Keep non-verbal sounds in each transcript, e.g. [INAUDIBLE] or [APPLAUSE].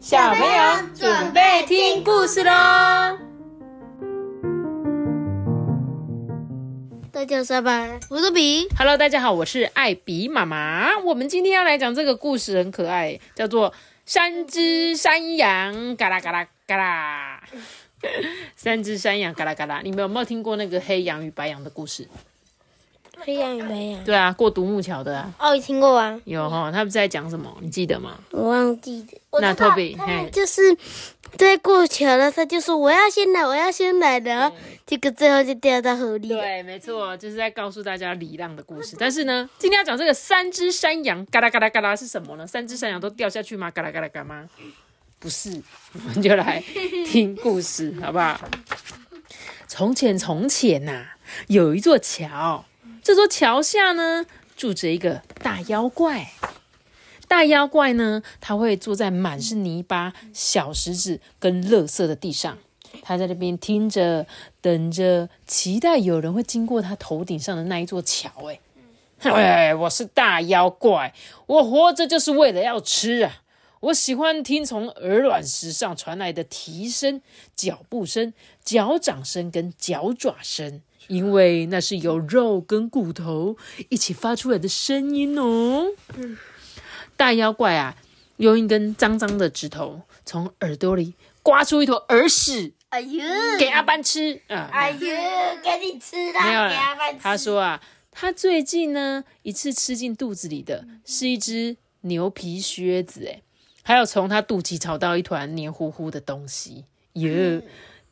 小朋友准备听故事喽！大家好，吧，我是比。Hello，大家好，我是艾比妈妈。我们今天要来讲这个故事，很可爱，叫做《三只山羊嘎啦嘎啦嘎啦》。[LAUGHS] 三只山羊嘎啦嘎啦，你们有没有听过那个黑羊与白羊的故事？黑羊与白羊。对啊，过独木桥的啊，哦，你听过啊？有哈。他们在讲什么？你记得吗？我忘记了。那 Toby，他嘿就是在过桥了，他就说我要先来，我要先来，然后结果最后就掉到河里了。对，没错，就是在告诉大家礼让的故事。但是呢，今天要讲这个三只山羊嘎啦嘎啦嘎啦是什么呢？三只山羊都掉下去吗？嘎啦嘎啦嘎吗？不是，[LAUGHS] 我们就来听故事，好不好？从前从前呐、有一座桥，这座桥下呢住着一个大妖怪。大妖怪呢，他会坐在满是泥巴、小石子跟垃圾的地上，他在那边听着、等着，期待有人会经过他头顶上的那一座桥。哎，哎，我是大妖怪，我活着就是为了要吃啊！我喜欢听从鹅卵石上传来的蹄声、脚步声、脚掌声跟脚爪声，因为那是由肉跟骨头一起发出来的声音哦。大妖怪啊，用一根脏脏的指头从耳朵里刮出一坨耳屎哎呦，给阿班吃啊！哎呦，给你吃啦，没有给他了们。吃他说啊，他最近呢一次吃进肚子里的是一只牛皮靴子，哎，还有从他肚脐找到一团黏糊糊的东西，哟。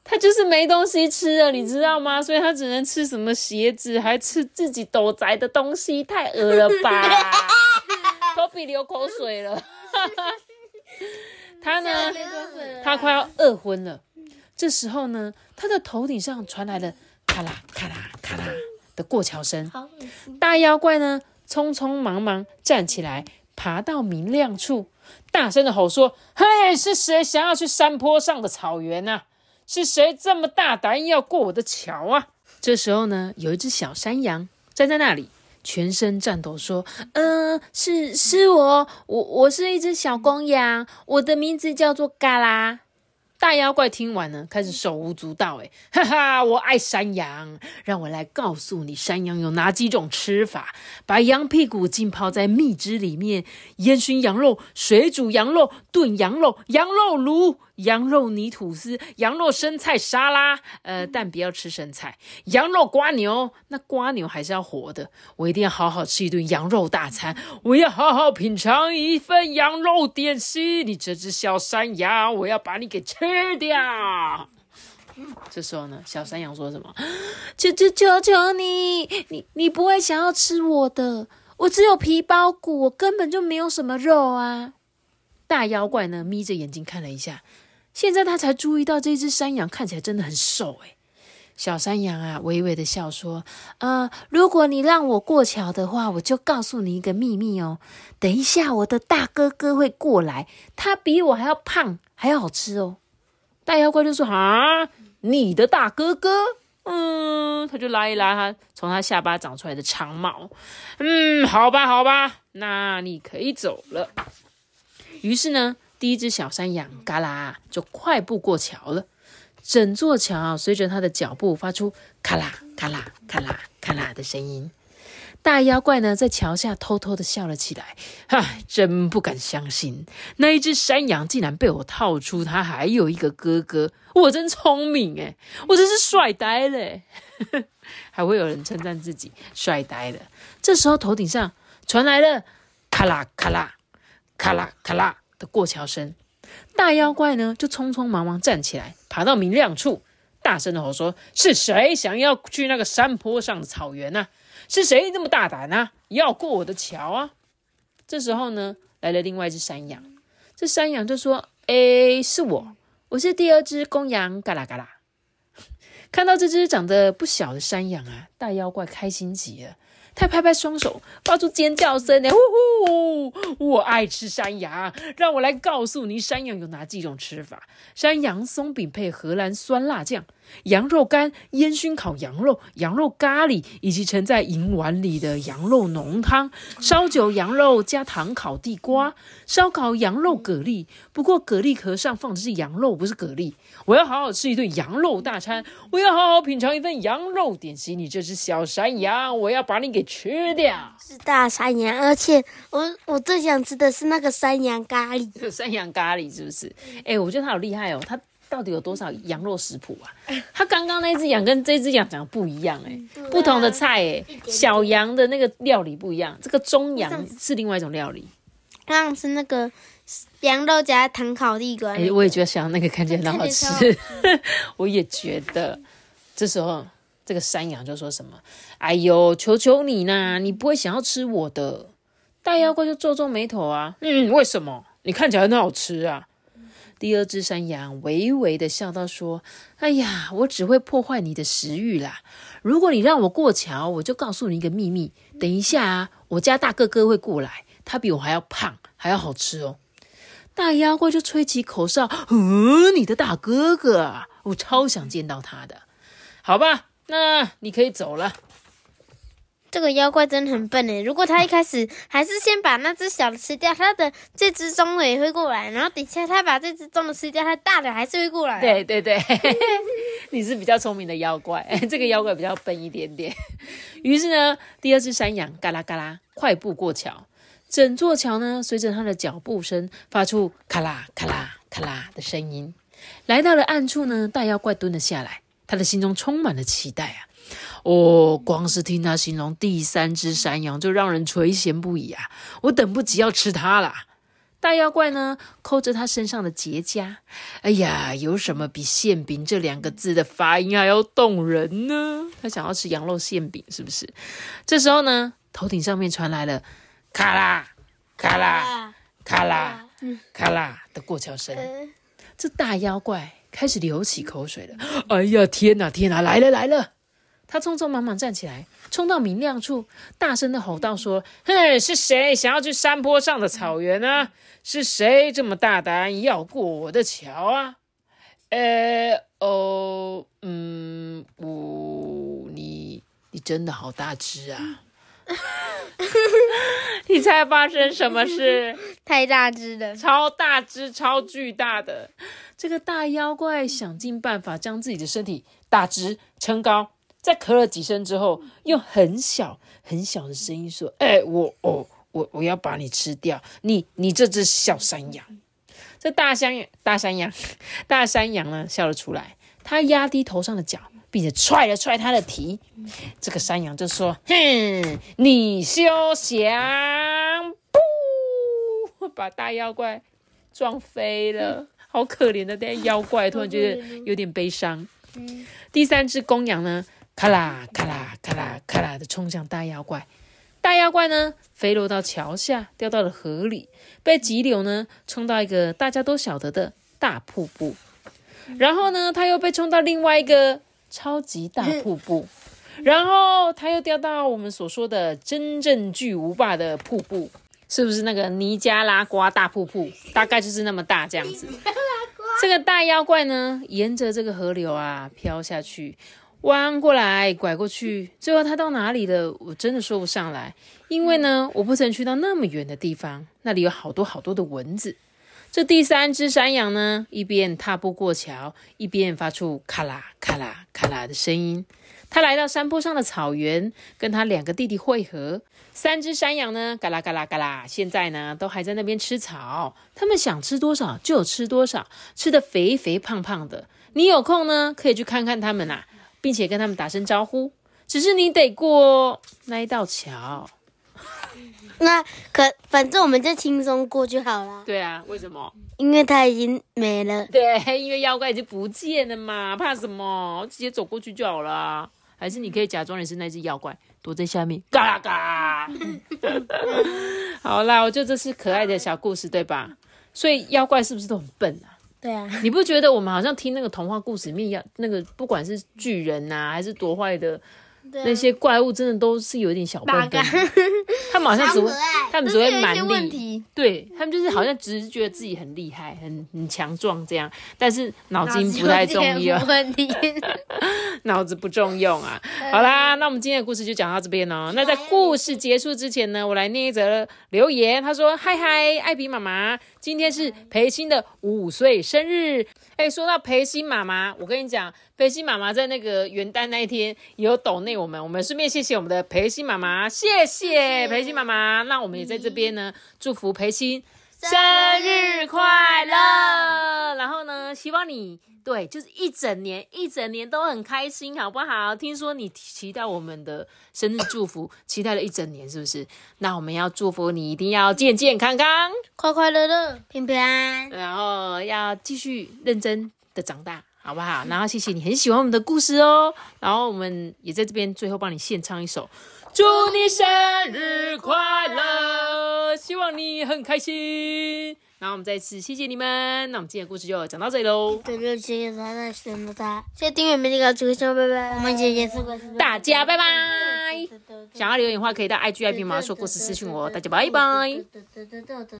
他就是没东西吃了，你知道吗？所以他只能吃什么鞋子，还吃自己斗宅的东西，太恶了吧！[LAUGHS] 都比流口水了。[LAUGHS] 他呢，他快要饿昏了。这时候呢，他的头顶上传来了咔啦咔啦咔啦的过桥声。大妖怪呢，匆匆忙忙站起来，爬到明亮处，大声的吼说：“嘿，是谁想要去山坡上的草原呢、是谁这么大胆要过我的桥啊？”这时候呢，有一只小山羊站在那里，全身颤抖，说：“嗯、是是我，我我是一只小公羊，我的名字叫做嘎啦。”大妖怪听完呢，开始手舞足蹈，哎，[LAUGHS] 哈哈，我爱山羊，让我来告诉你，山羊有哪几种吃法：把羊屁股浸泡在蜜汁里面，烟熏羊肉、水煮羊肉、炖羊肉、羊肉炉、羊肉泥吐司、羊肉生菜沙拉，呃，但不要吃生菜。羊肉瓜牛，那瓜牛还是要活的，我一定要好好吃一顿羊肉大餐，我要好好品尝一份羊肉点心。你这只小山羊，我要把你给吃吃掉。这时候呢，小山羊说什么？[GASPS] 求求求求你，你你不会想要吃我的？我只有皮包骨，我根本就没有什么肉啊！大妖怪呢，眯着眼睛看了一下，现在他才注意到这只山羊看起来真的很瘦诶。小山羊啊，微微的笑说：“呃，如果你让我过桥的话，我就告诉你一个秘密哦。等一下，我的大哥哥会过来，他比我还要胖，还要好吃哦。”大妖怪就说：“啊，你的大哥哥？”嗯，他就拉一拉他从他下巴长出来的长毛。嗯，好吧，好吧，那你可以走了。于是呢，第一只小山羊嘎啦就快步过桥了。整座桥随着他的脚步发出咔啦咔啦咔啦咔啦的声音。大妖怪呢，在桥下偷偷的笑了起来。哈，真不敢相信，那一只山羊竟然被我套出，它还有一个哥哥。我真聪明诶，我真是帅呆了。[LAUGHS] 还会有人称赞自己帅呆了。这时候头顶上传来了咔啦咔啦咔啦咔啦的过桥声。大妖怪呢，就匆匆忙忙站起来，爬到明亮处，大声的吼说：“是谁想要去那个山坡上的草原呢、是谁这么大胆呢、要过我的桥啊？”这时候呢，来了另外一只山羊。这山羊就说：“诶，是我，我是第二只公羊，嘎啦嘎啦。”看到这只长得不小的山羊啊，大妖怪开心极了。他拍拍双手，发出尖叫声呢！呼呼！我爱吃山羊，让我来告诉你，山羊有哪几种吃法：山羊松饼配荷兰酸辣酱，羊肉干、烟熏烤羊肉、羊肉咖喱，以及盛在银碗里的羊肉浓汤、烧酒羊肉加糖烤地瓜、烧烤羊肉蛤蜊。不过蛤蜊壳上放的是羊肉，不是蛤蜊。我要好好吃一顿羊肉大餐，我要好好品尝一份羊肉点心。你这只小山羊，我要把你给吃掉。是大山羊，而且我我最想吃的是那个山羊咖喱。[LAUGHS] 山羊咖喱是不是？哎、我觉得他好厉害哦，他到底有多少羊肉食谱啊？他刚刚那只羊跟这只羊长得不一样哎、不同的菜哎、小羊的那个料理不一样，这个中羊是另外一种料理。像是那个羊肉夹糖烤地瓜哎、那个，我也觉得小羊那个看起来很好吃，[LAUGHS] 我也觉得。这时候，这个山羊就说什么：“哎呦，求求你呐，你不会想要吃我的？”大妖怪就皱皱眉头啊，嗯，为什么？你看起来很好吃啊。第二只山羊微微的笑道说：“哎呀，我只会破坏你的食欲啦。如果你让我过桥，我就告诉你一个秘密。等一下啊，我家大哥哥会过来，他比我还要胖，还要好吃哦。”大妖怪就吹起口哨：“嗯，你的大哥哥啊，我超想见到他的。好吧，那你可以走了。这个妖怪真的很笨诶！如果他一开始还是先把那只小的吃掉，他的这只中的也会过来，然后等下他把这只中的吃掉，他大的还是会过来。，对对对，[LAUGHS] 你是比较聪明的妖怪，[LAUGHS] 这个妖怪比较笨一点点。于是呢，第二只山羊嘎啦嘎啦快步过桥，整座桥呢随着他的脚步声发出咔啦咔啦咔啦的声音。来到了暗处呢，大妖怪蹲了下来，他的心中充满了期待啊！哦，光是听他形容第三只山羊就让人垂涎不已啊！我等不及要吃它啦！大妖怪呢，抠着他身上的结痂，哎呀，有什么比馅饼这两个字的发音还要动人呢？他想要吃羊肉馅饼，是不是？这时候呢，头顶上面传来了咔啦咔啦啊，咔啦咔啦的过桥声。呃，这大妖怪开始流起口水了。哎呀，天哪，天哪，来了来了！他匆匆忙忙站起来，冲到明亮处，大声的吼道：“说，哼，是谁想要去山坡上的草原啊？是谁这么大胆要过我的桥啊？”呃，哦，嗯，我，你，你真的好大只啊！[LAUGHS] 你猜发生什么事？太大只的。超大只、超巨大的这个大妖怪，想尽办法将自己的身体打直、撑高，在咳了几声之后，用很小、很小的声音说：“哎、我、哦、我、我要把你吃掉！你、你这只小山羊！”这大山羊、大山羊、大山羊呢，笑了出来，他压低头上的角，并且踹了踹他的蹄。这个山羊就说：“哼，你休想！”噗，把大妖怪撞飞了，好可怜的那妖怪，突然觉得有点悲伤。第三只公羊呢，咔啦咔啦咔啦咔啦的冲向大妖怪。大妖怪呢，飞落到桥下，掉到了河里，被急流呢冲到一个大家都晓得的大瀑布。然后呢，他又被冲到另外一个超级大瀑布，然后他又掉到我们所说的真正巨无霸的瀑布，是不是那个尼加拉瓜大瀑布？大概就是那么大这样子。这个大妖怪呢，沿着这个河流啊飘下去，弯过来，拐过去，最后它到哪里了？我真的说不上来，因为呢，我不曾去到那么远的地方，那里有好多好多的蚊子。这第三只山羊呢，一边踏步过桥，一边发出咔啦咔啦咔啦的声音。它来到山坡上的草原，跟它两个弟弟会合。三只山羊呢，嘎啦嘎啦嘎啦，现在呢都还在那边吃草。它们想吃多少就吃多少，吃的肥肥胖胖的。你有空呢，可以去看看它们啦、并且跟他们打声招呼。只是你得过那一道桥。那可反正我们就轻松过就好了，对啊，为什么？因为它已经没了。对，因为妖怪已经不见了嘛，怕什么？直接走过去就好了。还是你可以假装你是那只妖怪，躲在下面，嘎啦嘎。[LAUGHS] 好啦，我觉得这是可爱的小故事，对吧？所以妖怪是不是都很笨啊？对啊，[LAUGHS] 你不觉得我们好像听那个童话故事里面要那个，不管是巨人呐、还是多坏的对啊那些怪物真的都是有一点小笨笨 [LAUGHS] 他们好像只会他们只会蛮力，题，对他们就是好像只是觉得自己很厉害、很很强壮这样，但是脑筋不太重要有，问题。[LAUGHS] 脑子不重用啊。好啦，那我们今天的故事就讲到这边哦。那在故事结束之前呢，我来念一则留言。他说：“嗨嗨，艾比妈妈，今天是培新的五岁生日。哎，说到培新妈妈，我跟你讲，培新妈妈在那个元旦那一天也有抖内我们，我们顺便谢谢我们的培新妈妈，谢谢培新妈妈。那我们也在这边呢，祝福培新。”生日快乐！然后呢，希望你对，就是一整年一整年都很开心，好不好？听说你期待我们的生日祝福，期待了一整年，是不是？那我们要祝福你，一定要健健康康，快快乐乐，平平安。然后要继续认真的长大，好不好？然后谢谢你很喜欢我们的故事哦。然后我们也在这边最后帮你献唱一首。祝你生日快乐，希望你很开心。然后我们再次谢谢你们，那我们今天的故事就讲到这里喽，对对，谢谢大家，谢谢大家，谢谢订阅没那个主拜拜。我们姐姐是个大家拜拜。想要留言的话，可以到 IG IP 马说故事私讯我，大家拜拜。